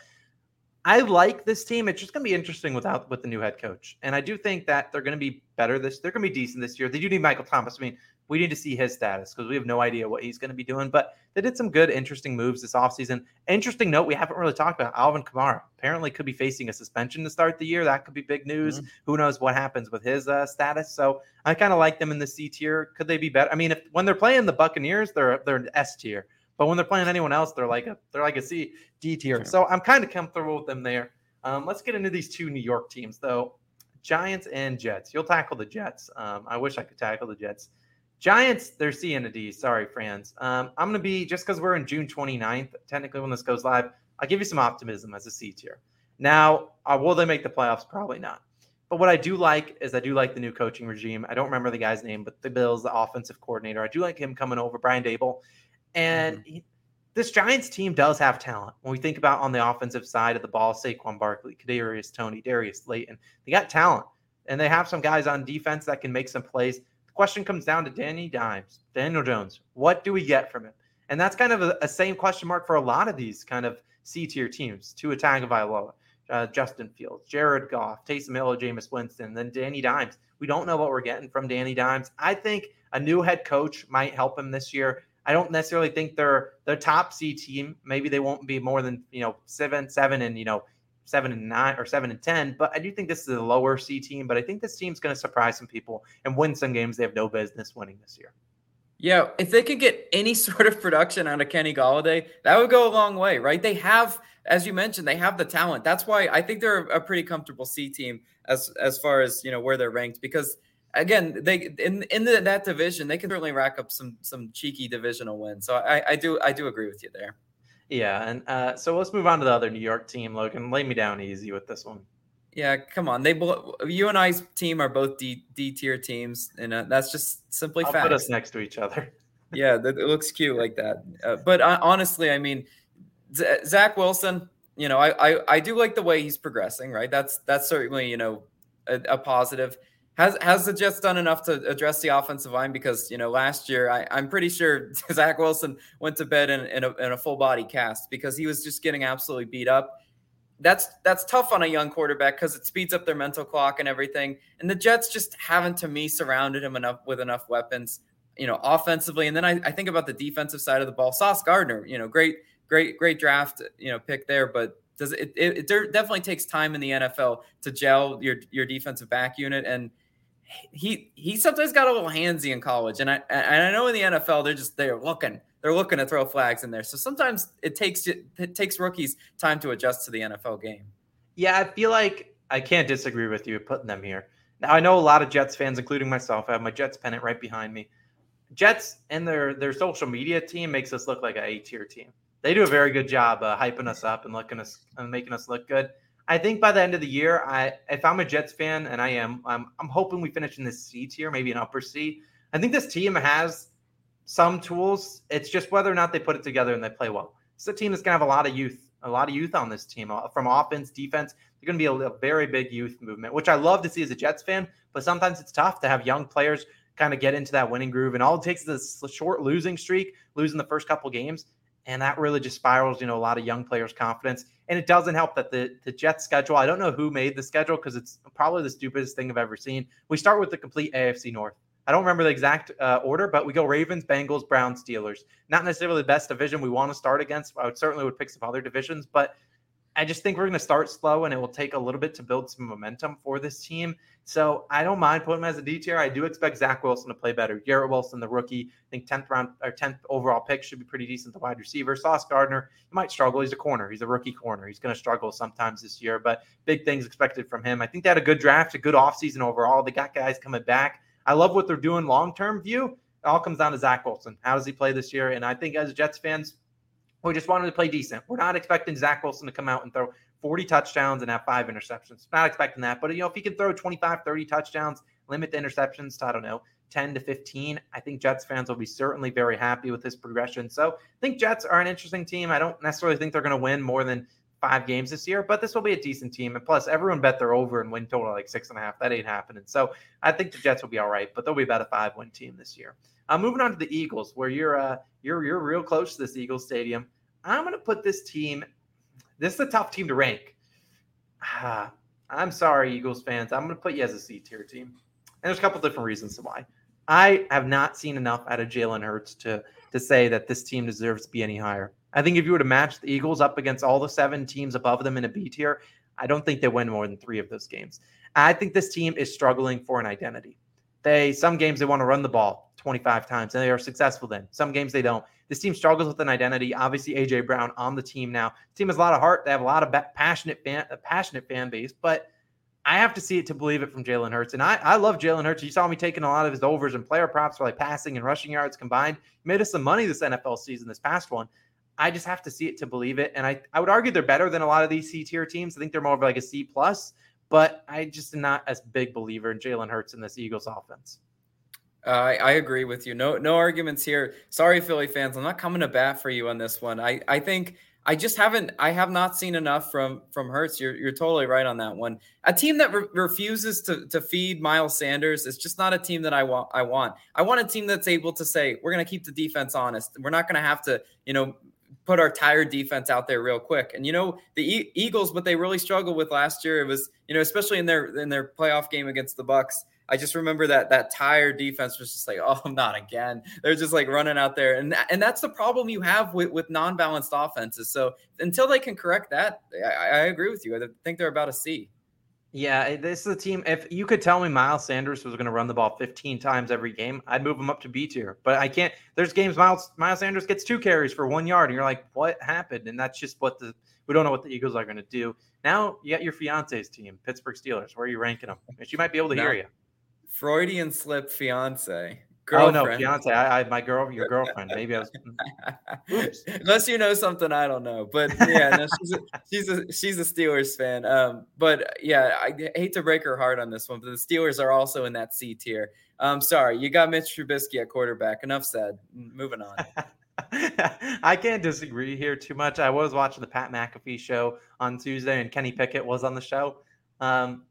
I like this team. It's just going to be interesting without with the new head coach, and I do think that they're going to be better this. They're going to be decent this year. They do need Michael Thomas. I mean, we need to see his status because we have no idea what he's going to be doing. But they did some good, interesting moves this offseason. Interesting note: we haven't really talked about Alvin Kamara. Apparently, could be facing a suspension to start the year. That could be big news. Mm-hmm. Who knows what happens with his uh, status? So I kind of like them in the C tier. Could they be better? I mean, if when they're playing the Buccaneers, they're they're an S tier. But when they're playing anyone else, they're like a they're like a C D tier. Sure. So I'm kind of comfortable with them there. Um, let's get into these two New York teams, though. Giants and Jets. You'll tackle the Jets. Um, I wish I could tackle the Jets. Giants, they're C and a D. Sorry, friends. Um, I'm going to be, just because we're in June 29th, technically when this goes live, I'll give you some optimism as a C tier. Now, uh, will they make the playoffs? Probably not. But what I do like is I do like the new coaching regime. I don't remember the guy's name, but the Bills, the offensive coordinator. I do like him coming over, Brian Daboll. And mm-hmm. he, this Giants team does have talent. When we think about on the offensive side of the ball, Saquon Barkley, Kadarius Toney, Darius Slayton, they got talent, and they have some guys on defense that can make some plays. The question comes down to Danny Dimes, Daniel Jones. What do we get from him? And that's kind of a, a same question mark for a lot of these kind of C tier teams. to Tua Tagovailoa, uh, Justin Fields, Jared Goff, Taysom Hill, Jameis Winston, then Danny Dimes. We don't know what we're getting from Danny Dimes. I think a new head coach might help him this year. I don't necessarily think they're the top C team. Maybe they won't be more than you know seven, seven, and you know seven and nine or seven and ten. But I do think this is a lower C team. But I think this team's going to surprise some people and win some games they have no business winning this year. Yeah, if they could get any sort of production out of Kenny Golladay, that would go a long way, right? They have, as you mentioned, they have the talent. That's why I think they're a pretty comfortable C team as as far as you know where they're ranked because again, they in in the, that division they can certainly rack up some some cheeky divisional wins. So I, I do I do agree with you there. Yeah, and uh, so let's move on to the other New York team. Logan, lay me down easy with this one. Yeah, come on. They you and I's team are both D D tier teams, and uh, that's just simply fact. Put us next to each other. yeah, that, it looks cute like that. Uh, but uh, honestly, I mean, Z- Zach Wilson. You know, I, I I do like the way he's progressing. Right, that's that's certainly you know a, a positive. Has has the Jets done enough to address the offensive line? Because you know, last year I, I'm pretty sure Zach Wilson went to bed in, in, a, in a full body cast because he was just getting absolutely beat up that's that's tough on a young quarterback because it speeds up their mental clock and everything. And the Jets just haven't, to me, surrounded him enough with enough weapons, you know, offensively. And then I, I think about the defensive side of the ball. Sauce Gardner, you know, great, great, great draft, you know, pick there, but does it, it, it definitely takes time in the NFL to gel your your defensive back unit and he he sometimes got a little handsy in college and I and I know in the NFL they're just they're looking they're looking to throw flags in there. So sometimes it takes it takes rookies time to adjust to the NFL game. Yeah, I feel like I can't disagree with you putting them here. Now I know a lot of Jets fans, including myself. I have my Jets pennant right behind me. Jets and their their social media team makes us look like an A tier team. They do a very good job uh, hyping us up and looking us and making us look good. I think by the end of the year, I if I'm a Jets fan, and I am, I'm, I'm hoping we finish in this C tier, maybe an upper C. I think this team has some tools. It's just whether or not they put it together and they play well. It's a team that's going to have a lot of youth, a lot of youth on this team uh, from offense, defense. They're going to be a, a, very big youth movement, which I love to see as a Jets fan. But sometimes it's tough to have young players kind of get into that winning groove. And all it takes is a short losing streak, losing the first couple games. And that really just spirals, you know, a lot of young players' confidence. And it doesn't help that the, the Jets schedule, I don't know who made the schedule because it's probably the stupidest thing I've ever seen. We start with the complete AFC North. I don't remember the exact uh, order, but we go Ravens, Bengals, Browns, Steelers. Not necessarily the best division we want to start against. I would certainly would pick some other divisions, but I just think we're going to start slow, and it will take a little bit to build some momentum for this team. So I don't mind putting him as a D tier. I do expect Zach Wilson to play better. Garrett Wilson, the rookie, I think tenth round or tenth overall pick should be pretty decent. The wide receiver, Sauce Gardner, he might struggle. He's a corner. He's a rookie corner. He's going to struggle sometimes this year, but big things expected from him. I think they had a good draft, a good offseason overall. They got guys coming back. I love what they're doing long term view. It all comes down to Zach Wilson. How does he play this year? And I think as Jets fans, we just wanted to play decent. We're not expecting Zach Wilson to come out and throw 40 touchdowns and have five interceptions. Not expecting that. But, you know, if he can throw 25, 30 touchdowns, limit the interceptions to, I don't know, 10 to 15, I think Jets fans will be certainly very happy with his progression. So I think Jets are an interesting team. I don't necessarily think they're going to win more than five games this year, but this will be a decent team. And plus, everyone bet they're over and win total like six and a half. That ain't happening. So I think the Jets will be all right, but they'll be about a five win team this year. I'm uh, moving on to the Eagles, where you're uh, you're you're real close to this Eagles stadium. I'm going to put this team. This is a tough team to rank. Ah, I'm sorry, Eagles fans. I'm going to put you as a C tier team, and there's a couple different reasons why. I have not seen enough out of Jalen Hurts to to say that this team deserves to be any higher. I think if you were to match the Eagles up against all the seven teams above them in a B tier, I don't think they win more than three of those games. I think this team is struggling for an identity. They some games they want to run the ball 25 times and they are successful then. Some games they don't. This team struggles with an identity. Obviously, AJ Brown on the team now. The team has a lot of heart. They have a lot of passionate fan, passionate fan base, but I have to see it to believe it from Jalen Hurts. And I, I love Jalen Hurts. You saw me taking a lot of his overs and player props for like passing and rushing yards combined. He made us some money this NFL season, this past one. I just have to see it to believe it. And I, I would argue they're better than a lot of these C tier teams. I think they're more of like a C plus, but I just am not as big believer in Jalen Hurts in this Eagles offense. Uh, I, I agree with you. No, no arguments here. Sorry, Philly fans. I'm not coming to bat for you on this one. I, I think I just haven't. I have not seen enough from from Hurts. You're you're totally right on that one. A team that re- refuses to to feed Miles Sanders is just not a team that I want. I want. I want a team that's able to say we're going to keep the defense honest. We're not going to have to you know put our tired defense out there real quick. And you know, the e- Eagles, what they really struggled with last year, it was you know, especially in their in their playoff game against the Bucks. I just remember that that tired defense was just like, oh, not again. They're just like running out there, and and that's the problem you have with with non-balanced offenses. So until they can correct that, I, I agree with you. I think they're about a C. Yeah, eh, this is a team. If you could tell me Miles Sanders was going to run the ball 15 times every game, I'd move him up to B tier. But I can't. There's games Miles Miles Sanders gets two carries for one yard, and you're like, what happened? And that's just what the we don't know what the Eagles are going to do. Now you got your fiance's team, Pittsburgh Steelers. Where are you ranking them? She might be able to hear you. Freudian slip, fiance. Girlfriend. Oh no, fiance. I, I, my girl, your girlfriend. Maybe I was. Oops. Unless you know something I don't know, but yeah, no, she's a, she's a she's a Steelers fan. Um, but yeah, I hate to break her heart on this one, but the Steelers are also in that C tier. Um, sorry, you got Mitch Trubisky at quarterback. Enough said. Moving on. I can't disagree here too much. I was watching the Pat McAfee show on Tuesday, and Kenny Pickett was on the show. Um,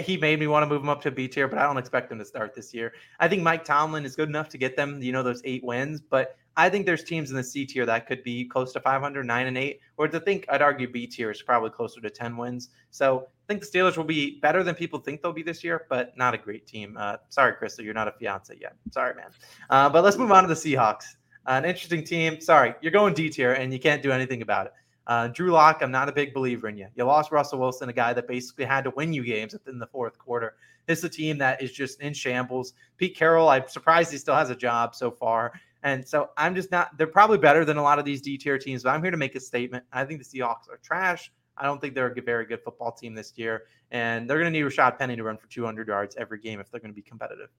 he made me want to move him up to B tier, but I don't expect him to start this year. I think Mike Tomlin is good enough to get them, you know, those eight wins, but I think there's teams in the C tier that could be close to 500, nine and eight, or to think I'd argue B tier is probably closer to 10 wins. So I think the Steelers will be better than people think they'll be this year, but not a great team. Uh, sorry, Crystal, you're not a fiance yet. Sorry, man. Uh, but let's move on to the Seahawks. Uh, an interesting team. Sorry, you're going D tier, and you can't do anything about it. Uh, Drew Lock, I'm not a big believer in you. You lost Russell Wilson, a guy that basically had to win you games in the fourth quarter. This is a team that is just in shambles. Pete Carroll, I'm surprised he still has a job so far. And so I'm just not, they're probably better than a lot of these D tier teams, but I'm here to make a statement. I think the Seahawks are trash. I don't think they're a very good football team this year. And they're going to need Rashaad Penny to run for 200 yards every game if they're going to be competitive.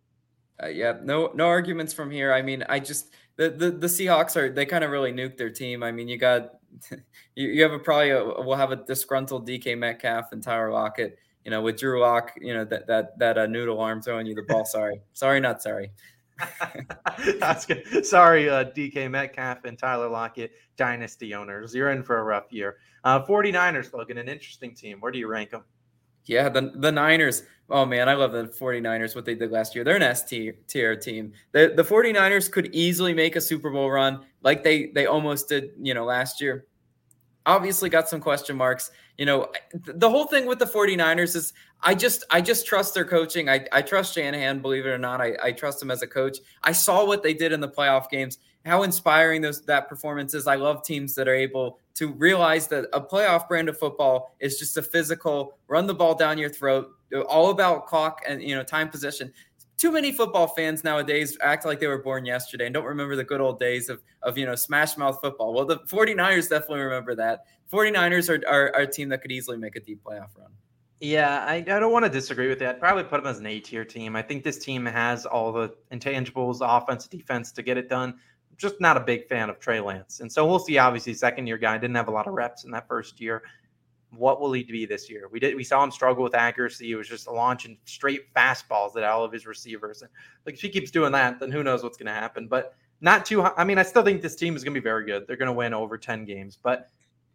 Uh, yeah, no, no arguments from here. I mean, I just the the, the Seahawks are they kind of really nuked their team. I mean, you got you, you have a probably a, we'll have a disgruntled DK Metcalf and Tyler Lockett. You know, with Drew Lock, you know that that that uh, noodle arm throwing you the ball. Sorry, sorry, not sorry. sorry, uh, DK Metcalf and Tyler Lockett, dynasty owners. You're in for a rough year. Uh, 49ers, Logan, an interesting team. Where do you rank them? Yeah, the, the Niners. Oh, man, I love the 49ers, what they did last year. They're an S tier team. The, the 49ers could easily make a Super Bowl run like they, they almost did, you know, last year. Obviously got some question marks. You know, the whole thing with the 49ers is I just I just trust their coaching. I, I trust Shanahan, believe it or not. I, I trust him as a coach. I saw what they did in the playoff games how inspiring those that performance is. I love teams that are able to realize that a playoff brand of football is just a physical run the ball down your throat, all about clock and you know time possession. Too many football fans nowadays act like they were born yesterday and don't remember the good old days of of you know smash mouth football. Well, the 49ers definitely remember that. 49ers are, are, are a team that could easily make a deep playoff run. Yeah, I, I don't want to disagree with that. I'd probably put them as an A tier team. I think this team has all the intangibles, offense, defense to get it done just not a big fan of Trey Lance. And so we'll see. Obviously, second year guy didn't have a lot of reps in that first year. What will he be this year? We did we saw him struggle with accuracy. He was just launching straight fastballs at all of his receivers. And like if he keeps doing that, then who knows what's going to happen. But not too. I mean, I still think this team is going to be very good. They're going to win over ten games, but.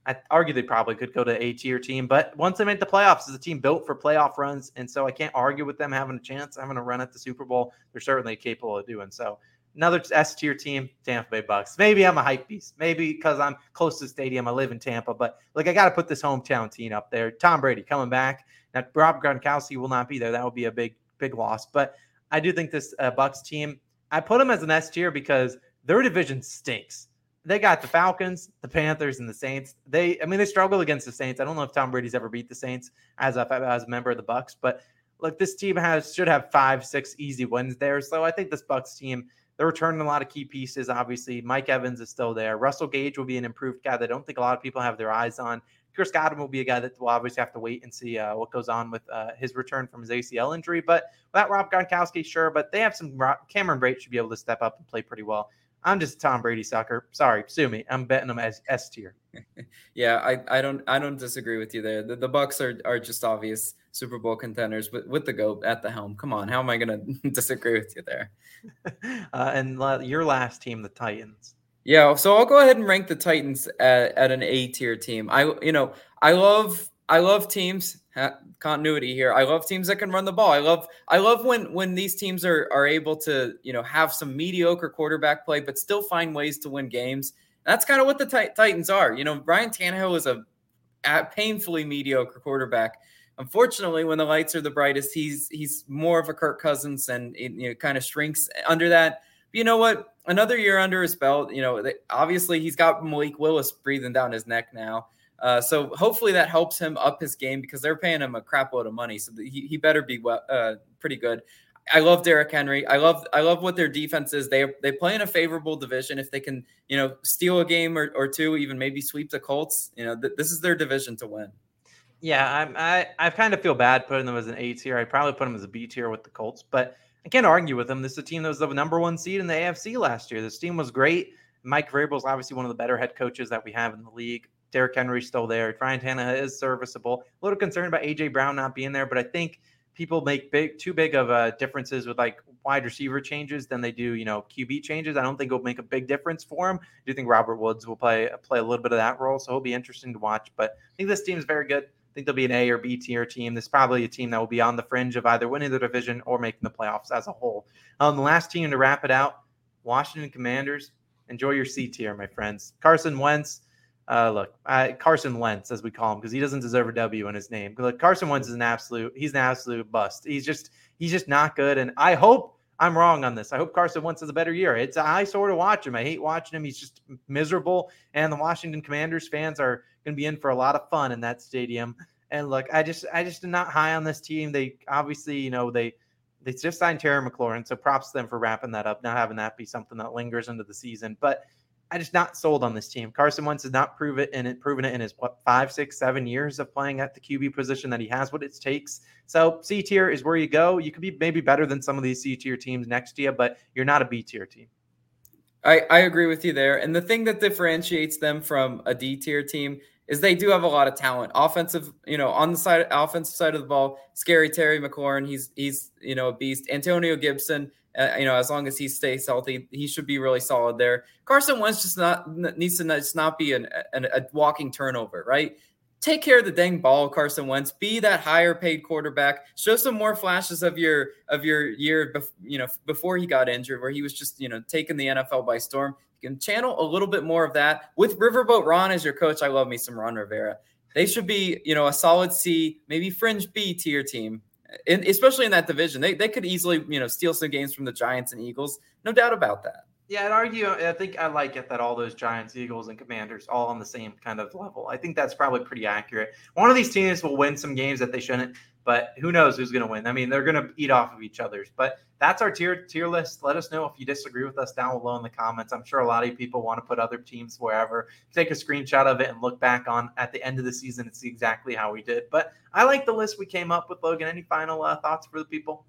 I argue they probably could go to a tier team, but once they make the playoffs, is a team built for playoff runs, and so I can't argue with them having a chance, having a run at the Super Bowl. They're certainly capable of doing so another S tier team, Tampa Bay Bucks. Maybe I'm a hype beast. Maybe because I'm close to the stadium. I live in Tampa, but like I got to put this hometown team up there. Tom Brady coming back. Now Rob Gronkowski will not be there. That would be a big big loss. But I do think this uh, Bucks team. I put them as an S tier because their division stinks. They got the Falcons, the Panthers, and the Saints. They, I mean, they struggle against the Saints. I don't know if Tom Brady's ever beat the Saints as a as a member of the Bucks, but look, this team has should have five, six easy wins there. So I think this Bucks team they're returning a lot of key pieces. Obviously, Mike Evans is still there. Russell Gage will be an improved guy that I don't think a lot of people have their eyes on. Chris Godwin will be a guy that will obviously have to wait and see uh, what goes on with uh, his return from his ACL injury. But without Rob Gronkowski, sure. But they have some. Cameron Brate should be able to step up and play pretty well. I'm just a Tom Brady sucker. Sorry, sue me. I'm betting them as S tier. yeah, I, I don't I don't disagree with you there. The, the Bucks are are just obvious Super Bowl contenders with, with the GOAT at the helm. Come on, how am I going to disagree with you there? Uh, and your last team, the Titans. Yeah, so I'll go ahead and rank the Titans at, at an A tier team. I you know I love I love teams continuity here. I love teams that can run the ball. I love I love when when these teams are are able to you know have some mediocre quarterback play, but still find ways to win games. That's kind of what the Titans are. You know, Brian Tannehill is a, a painfully mediocre quarterback Unfortunately, when the lights are the brightest, he's he's more of a Kirk Cousins and it, you know, kind of shrinks under that. But you know what? Another year under his belt. You know, obviously he's got Malik Willis breathing down his neck now. Uh, so hopefully that helps him up his game because they're paying him a crap load of money. So he, he better be well, uh, pretty good. I love Derrick Henry. I love I love what their defense is. They they play in a favorable division. If they can, you know, steal a game or, or two, even maybe sweep the Colts, you know, th- this is their division to win. Yeah, I'm, I I kind of feel bad putting them as an A tier. I'd probably put them as a B tier with the Colts, but I can't argue with them. This is a team that was the number one seed in the AFC last year. This team was great. Mike Vrabel is obviously one of the better head coaches that we have in the league. Derrick Henry's still there. Ryan Tannehill is serviceable. A little concerned about AJ Brown not being there, but I think people make big too big of uh, differences with like wide receiver changes than they do, you know, QB changes. I don't think it'll make a big difference for him. I do think Robert Woods will play play a little bit of that role, so it'll be interesting to watch. But I think this team is very good. I think they'll be an A or B tier team. This is probably a team that will be on the fringe of either winning the division or making the playoffs as a whole. Um, the last team to wrap it out, Washington Commanders. Enjoy your C tier, my friends. Carson Wentz uh, look, I, Carson Wentz, as we call him, because he doesn't deserve a W in his name. Look, Carson Wentz is an absolute, he's an absolute bust. He's just, he's just not good. And I hope I'm wrong on this. I hope Carson Wentz has a better year. It's I sort of watch him. I hate watching him. He's just miserable. And the Washington Commanders fans are going to be in for a lot of fun in that stadium. And look, I just, I just am not high on this team. They obviously, you know, they, they just signed Terry McLaurin, so props to them for wrapping that up, not having that be something that lingers into the season. But I just not sold on this team. Carson Wentz has not it and it proven it in his what five, six, seven years of playing at the QB position that he has what it takes. So C tier is where you go. You could be maybe better than some of these C tier teams next year, but you're not a B tier team. I, I agree with you there. And the thing that differentiates them from a D tier team is they do have a lot of talent. Offensive, you know, on the side offensive side of the ball, scary Terry McLaurin, he's he's you know a beast. Antonio Gibson, uh, you know, as long as he stays healthy, he should be really solid there. Carson Wentz just not needs to just not be an, an, a walking turnover, right? Take care of the dang ball, Carson Wentz. Be that higher paid quarterback. Show some more flashes of your of your year, bef- you know, before he got injured, where he was just you know taking the NFL by storm. You can channel a little bit more of that with Riverboat Ron as your coach. I love me some Ron Rivera. They should be, you know, a solid C, maybe fringe B tier team in, especially in that division. They, they could easily, you know, steal some games from the Giants and Eagles. No doubt about that. Yeah, I'd argue. I think I like it that all those Giants, Eagles, and Commanders all on the same kind of level. I think that's probably pretty accurate. One of these teams will win some games that they shouldn't, but who knows who's going to win? I mean, they're going to eat off of each other's. But that's our tier tier list. Let us know if you disagree with us down below in the comments. I'm sure a lot of people want to put other teams wherever. Take a screenshot of it and look back on at the end of the season and see exactly how we did. But I like the list we came up with, Logan. Any final uh, thoughts for the people?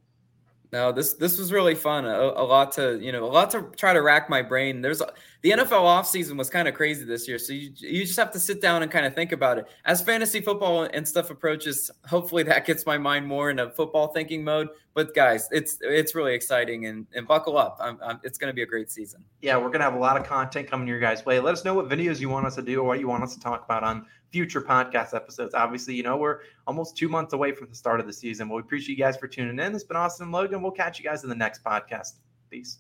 No, this this was really fun. A, a, lot to you know, a lot to try to rack my brain. There's the NFL offseason was kind of crazy this year, so you you just have to sit down and kind of think about it. As fantasy football and stuff approaches, hopefully that gets my mind more in a football thinking mode. But guys, it's it's really exciting and, and buckle up. I'm, I'm, it's going to be a great season. Yeah, we're gonna have a lot of content coming your guys' way. Let us know what videos you want us to do or what you want us to talk about on future podcast episodes. Obviously, you know, we're almost two months away from the start of the season. Well, we appreciate you guys for tuning in. It's been Austin Logan. We'll catch you guys in the next podcast. Peace.